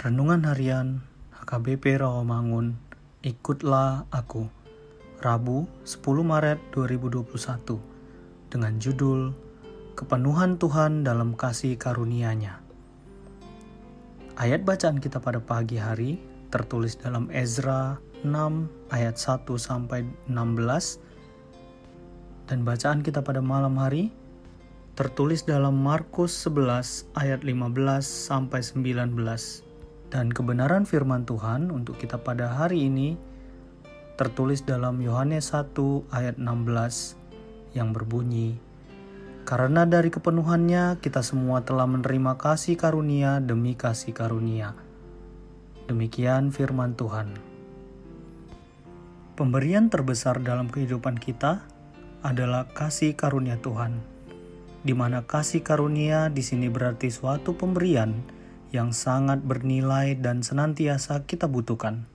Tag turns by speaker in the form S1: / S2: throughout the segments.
S1: Renungan Harian HKBP Rawamangun Ikutlah Aku Rabu 10 Maret 2021 dengan judul Kepenuhan Tuhan dalam Kasih Karunia-Nya. Ayat bacaan kita pada pagi hari tertulis dalam Ezra 6 ayat 1 sampai 16 dan bacaan kita pada malam hari tertulis dalam Markus 11 ayat 15 sampai 19 dan kebenaran firman Tuhan untuk kita pada hari ini tertulis dalam Yohanes 1 ayat 16 yang berbunyi Karena dari kepenuhannya kita semua telah menerima kasih karunia demi kasih karunia. Demikian firman Tuhan. Pemberian terbesar dalam kehidupan kita adalah kasih karunia Tuhan di mana kasih karunia di sini berarti suatu pemberian sangat bernilai dan senantiasa kita butuhkan.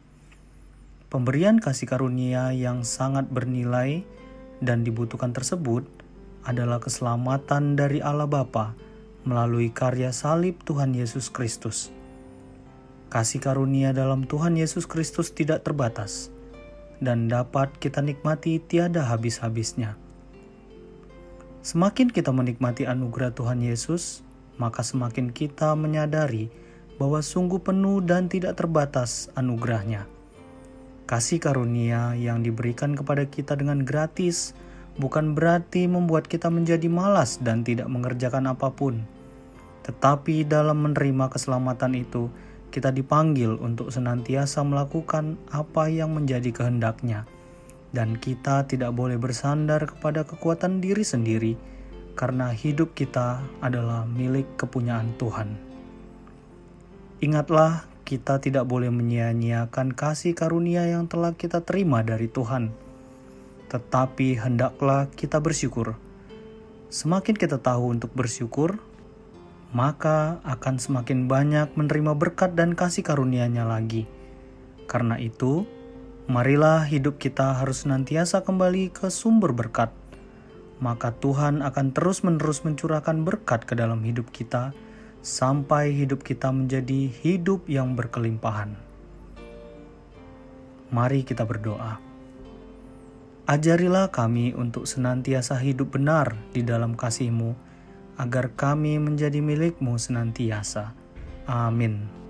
S1: Pemberian kasih karunia yang sangat bernilai dan dibutuhkan tersebut adalah keselamatan dari Allah Bapa melalui karya salib Tuhan Yesus Kristus. Kasih karunia dalam Tuhan Yesus Kristus tidak terbatas dan dapat kita nikmati tiada habis-habisnya. Semakin kita menikmati anugerah Tuhan Yesus, maka semakin kita menyadari bahwa sungguh penuh dan tidak terbatas anugerahnya. Kasih karunia yang diberikan kepada kita dengan gratis bukan berarti membuat kita menjadi malas dan tidak mengerjakan apa pun. Tetapi dalam menerima keselamatan itu, kita dipanggil untuk senantiasa melakukan apa yang menjadi kehendaknya. Dan kita tidak boleh bersandar kepada kekuatan diri sendiri, karena hidup kita adalah milik kepunyaan Tuhan. Ingatlah, kita tidak boleh menyia-nyiakan kasih karunia yang telah kita terima dari Tuhan. Tetapi hendaklah kita bersyukur. Semakin kita tahu untuk bersyukur, maka akan semakin banyak menerima berkat dan kasih karunia-Nya lagi. Karena itu, marilah hidup kita harus senantiasa kembali ke sumber berkat. Maka Tuhan akan terus-menerus mencurahkan berkat ke dalam hidup kita sampai hidup kita menjadi hidup yang berkelimpahan. Mari kita berdoa. Ajarilah kami untuk senantiasa hidup benar di dalam kasih-Mu, agar kami menjadi milik-Mu senantiasa. Amin.